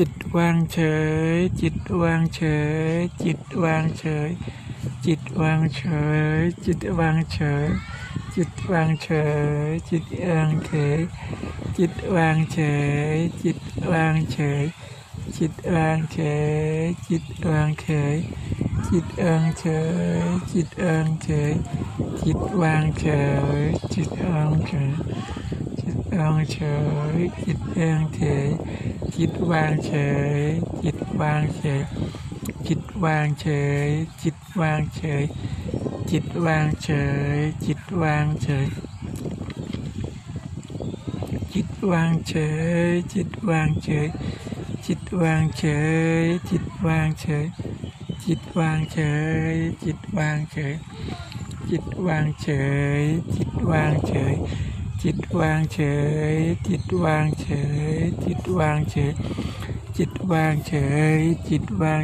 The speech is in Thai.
จิตวางเฉย จิตวางเฉย จิตวางเฉย จิตวางเฉย จิตวางเฉย จิตวางเฉย จิตวางเฉย จิตวางเฉย จิตวางเฉย จิตวางเฉย จิตวางเฉย จิตวางเฉย จิตวางเฉย จิตวางเฉย จิตวางเฉย จิตวางเฉย จิตวางเฉย จิตวางเฉย จิตวางเฉย จิตวางเฉย จิตวางเฉย จิตวางเฉย จิตวางเฉย จิตวางเฉย จิตวางเฉย จิตวางเฉย จิตวางเฉย จิตวางเฉย จิตวางเฉย จิตวางเฉย จิตวางเฉย จิตวางเฉย จิตวางเฉย จิตวางเฉย จิตวางเฉย จิตวาง